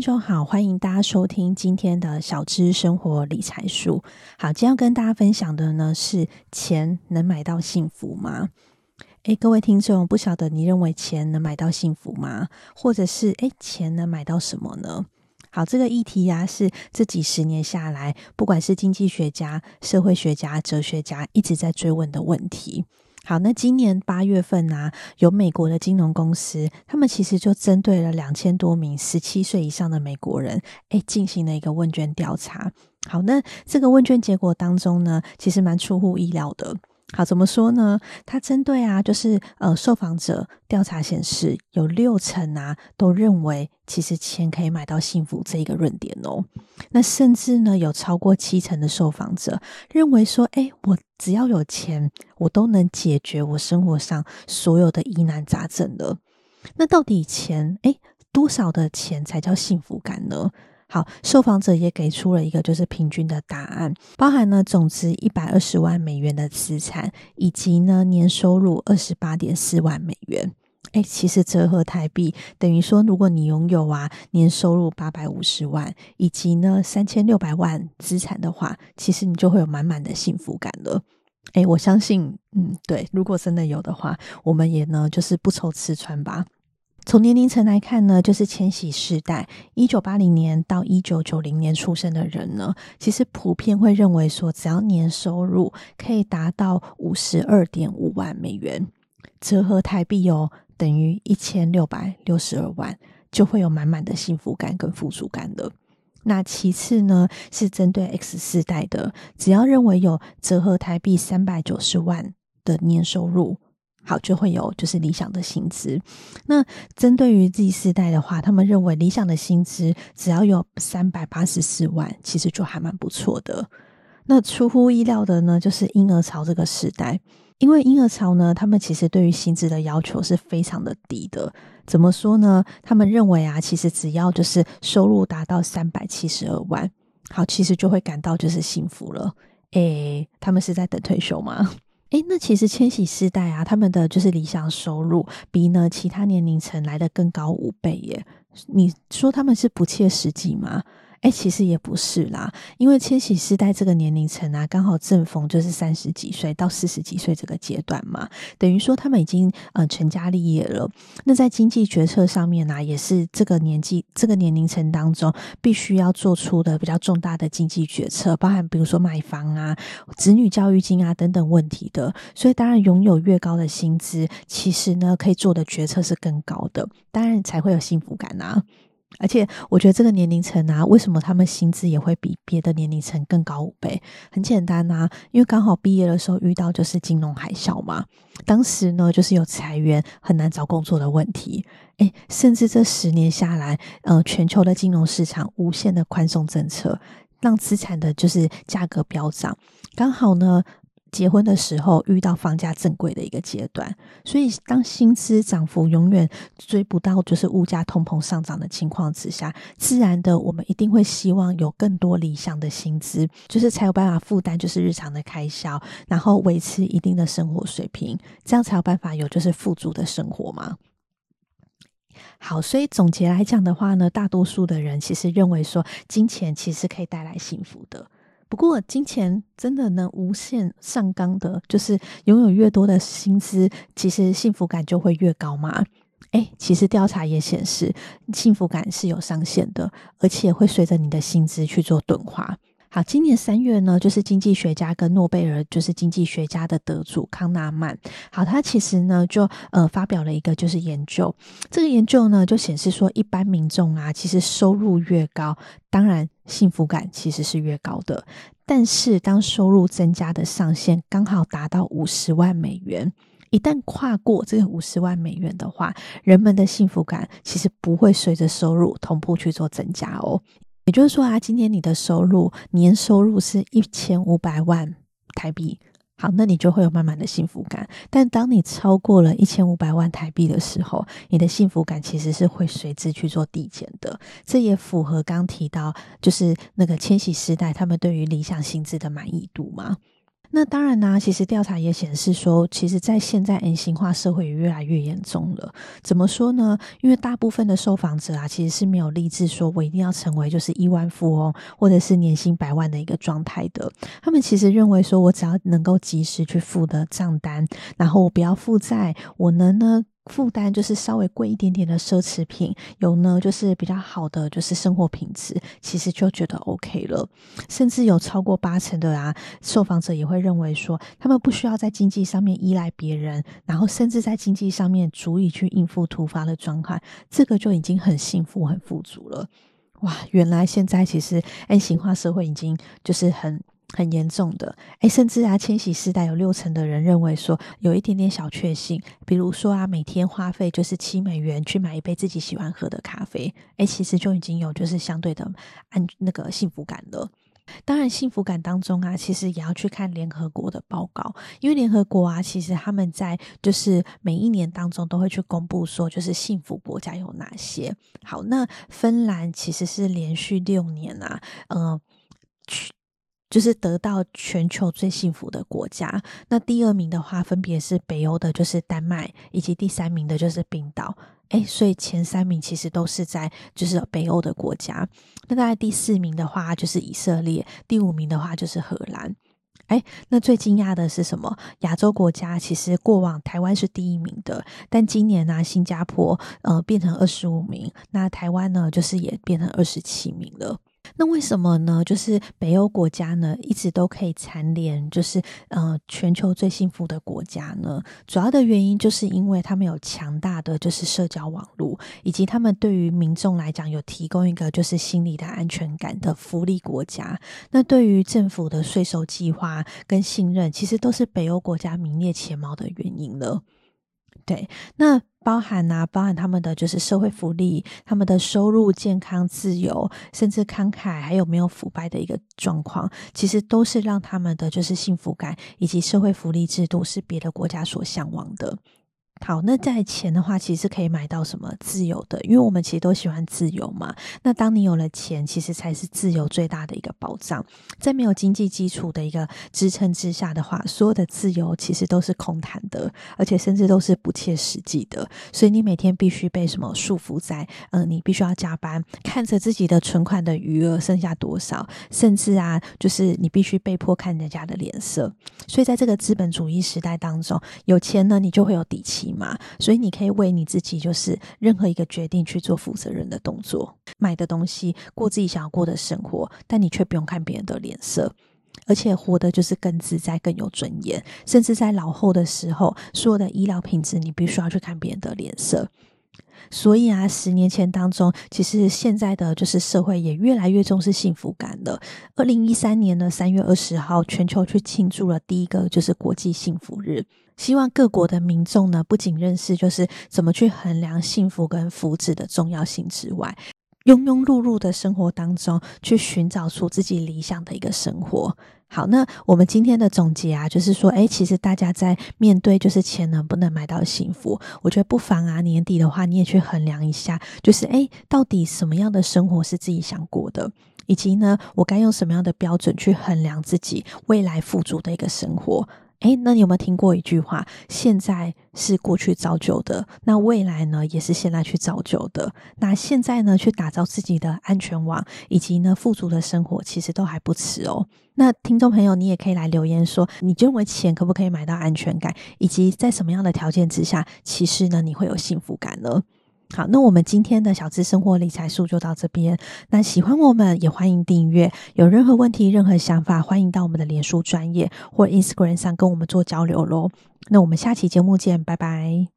听众好，欢迎大家收听今天的小资生活理财术。好，今天要跟大家分享的呢是钱能买到幸福吗？诶，各位听众，不晓得你认为钱能买到幸福吗？或者是诶，钱能买到什么呢？好，这个议题呀、啊，是这几十年下来，不管是经济学家、社会学家、哲学家一直在追问的问题。好，那今年八月份呢、啊，有美国的金融公司，他们其实就针对了两千多名十七岁以上的美国人，诶，进行了一个问卷调查。好，那这个问卷结果当中呢，其实蛮出乎意料的。好，怎么说呢？他针对啊，就是呃，受访者调查显示，有六成啊都认为其实钱可以买到幸福这一个论点哦。那甚至呢，有超过七成的受访者认为说，诶，我只要有钱，我都能解决我生活上所有的疑难杂症了。那到底钱，诶，多少的钱才叫幸福感呢？好，受访者也给出了一个就是平均的答案，包含了总值一百二十万美元的资产，以及呢年收入二十八点四万美元。诶，其实折合台币等于说，如果你拥有啊年收入八百五十万，以及呢三千六百万资产的话，其实你就会有满满的幸福感了。诶，我相信，嗯，对，如果真的有的话，我们也呢就是不愁吃穿吧。从年龄层来看呢，就是千禧世代，一九八零年到一九九零年出生的人呢，其实普遍会认为说，只要年收入可以达到五十二点五万美元，折合台币哦，等于一千六百六十二万，就会有满满的幸福感跟富足感的。那其次呢，是针对 X 世代的，只要认为有折合台币三百九十万的年收入。好，就会有就是理想的薪资。那针对于 Z 世代的话，他们认为理想的薪资只要有三百八十四万，其实就还蛮不错的。那出乎意料的呢，就是婴儿潮这个时代，因为婴儿潮呢，他们其实对于薪资的要求是非常的低的。怎么说呢？他们认为啊，其实只要就是收入达到三百七十二万，好，其实就会感到就是幸福了。诶，他们是在等退休吗？诶，那其实千禧世代啊，他们的就是理想收入比呢其他年龄层来的更高五倍耶。你说他们是不切实际吗？哎，其实也不是啦，因为千禧世代这个年龄层啊，刚好正逢就是三十几岁到四十几岁这个阶段嘛，等于说他们已经呃成家立业了。那在经济决策上面呢、啊，也是这个年纪这个年龄层当中必须要做出的比较重大的经济决策，包含比如说买房啊、子女教育金啊等等问题的。所以当然拥有越高的薪资，其实呢可以做的决策是更高的，当然才会有幸福感啊。而且我觉得这个年龄层啊，为什么他们薪资也会比别的年龄层更高五倍？很简单呐、啊，因为刚好毕业的时候遇到就是金融海啸嘛，当时呢就是有裁员、很难找工作的问题，诶，甚至这十年下来，呃，全球的金融市场无限的宽松政策，让资产的就是价格飙涨，刚好呢。结婚的时候遇到房价正贵的一个阶段，所以当薪资涨幅永远追不到就是物价通膨上涨的情况之下，自然的我们一定会希望有更多理想的薪资，就是才有办法负担就是日常的开销，然后维持一定的生活水平，这样才有办法有就是富足的生活嘛。好，所以总结来讲的话呢，大多数的人其实认为说，金钱其实可以带来幸福的。不过，金钱真的能无限上纲的，就是拥有越多的薪资，其实幸福感就会越高吗？诶，其实调查也显示，幸福感是有上限的，而且会随着你的薪资去做钝化。好，今年三月呢，就是经济学家跟诺贝尔就是经济学家的得主康纳曼，好，他其实呢就呃发表了一个就是研究，这个研究呢就显示说，一般民众啊，其实收入越高，当然幸福感其实是越高的，但是当收入增加的上限刚好达到五十万美元，一旦跨过这个五十万美元的话，人们的幸福感其实不会随着收入同步去做增加哦。也就是说啊，今天你的收入年收入是一千五百万台币，好，那你就会有满满的幸福感。但当你超过了一千五百万台币的时候，你的幸福感其实是会随之去做递减的。这也符合刚提到，就是那个千禧时代他们对于理想薪资的满意度嘛。那当然呢，其实调查也显示说，其实，在现在 M 型化社会越来越严重了。怎么说呢？因为大部分的受访者啊，其实是没有立志说我一定要成为就是亿万富翁或者是年薪百万的一个状态的。他们其实认为说，我只要能够及时去付的账单，然后我不要负债，我能呢。负担就是稍微贵一点点的奢侈品，有呢就是比较好的就是生活品质，其实就觉得 OK 了。甚至有超过八成的啊受访者也会认为说，他们不需要在经济上面依赖别人，然后甚至在经济上面足以去应付突发的状况，这个就已经很幸福、很富足了。哇，原来现在其实 M 型化社会已经就是很。很严重的，诶，甚至啊，千禧世代有六成的人认为说，有一点点小确幸，比如说啊，每天花费就是七美元去买一杯自己喜欢喝的咖啡，诶，其实就已经有就是相对的安那个幸福感了。当然，幸福感当中啊，其实也要去看联合国的报告，因为联合国啊，其实他们在就是每一年当中都会去公布说，就是幸福国家有哪些。好，那芬兰其实是连续六年啊，嗯、就是得到全球最幸福的国家，那第二名的话，分别是北欧的，就是丹麦，以及第三名的就是冰岛。诶，所以前三名其实都是在就是北欧的国家。那大概第四名的话就是以色列，第五名的话就是荷兰。诶，那最惊讶的是什么？亚洲国家其实过往台湾是第一名的，但今年呢，新加坡呃变成二十五名，那台湾呢就是也变成二十七名了。那为什么呢？就是北欧国家呢，一直都可以蝉联，就是呃全球最幸福的国家呢。主要的原因就是因为他们有强大的就是社交网络，以及他们对于民众来讲有提供一个就是心理的安全感的福利国家。那对于政府的税收计划跟信任，其实都是北欧国家名列前茅的原因了。对，那。包含、啊，包含他们的就是社会福利，他们的收入、健康、自由，甚至慷慨，还有没有腐败的一个状况，其实都是让他们的就是幸福感以及社会福利制度是别的国家所向往的。好，那在钱的话，其实可以买到什么自由的？因为我们其实都喜欢自由嘛。那当你有了钱，其实才是自由最大的一个保障。在没有经济基础的一个支撑之下的话，所有的自由其实都是空谈的，而且甚至都是不切实际的。所以你每天必须被什么束缚在？嗯、你必须要加班，看着自己的存款的余额剩下多少，甚至啊，就是你必须被迫看人家的脸色。所以在这个资本主义时代当中，有钱呢，你就会有底气。嘛，所以你可以为你自己，就是任何一个决定去做负责任的动作，买的东西，过自己想要过的生活，但你却不用看别人的脸色，而且活得就是更自在、更有尊严，甚至在老后的时候，所有的医疗品质，你必须要去看别人的脸色。所以啊，十年前当中，其实现在的就是社会也越来越重视幸福感了。二零一三年的三月二十号，全球去庆祝了第一个就是国际幸福日。希望各国的民众呢，不仅认识就是怎么去衡量幸福跟福祉的重要性之外，庸庸碌碌的生活当中，去寻找出自己理想的一个生活。好，那我们今天的总结啊，就是说，诶，其实大家在面对就是钱能不能买到幸福，我觉得不妨啊，年底的话，你也去衡量一下，就是诶，到底什么样的生活是自己想过的，以及呢，我该用什么样的标准去衡量自己未来富足的一个生活。诶，那你有没有听过一句话？现在是过去造就的，那未来呢，也是现在去造就的。那现在呢，去打造自己的安全网，以及呢，富足的生活，其实都还不迟哦。那听众朋友，你也可以来留言说，你认为钱可不可以买到安全感，以及在什么样的条件之下，其实呢，你会有幸福感呢？好，那我们今天的小资生活理财术就到这边。那喜欢我们，也欢迎订阅。有任何问题、任何想法，欢迎到我们的脸书专业或 Instagram 上跟我们做交流喽。那我们下期节目见，拜拜。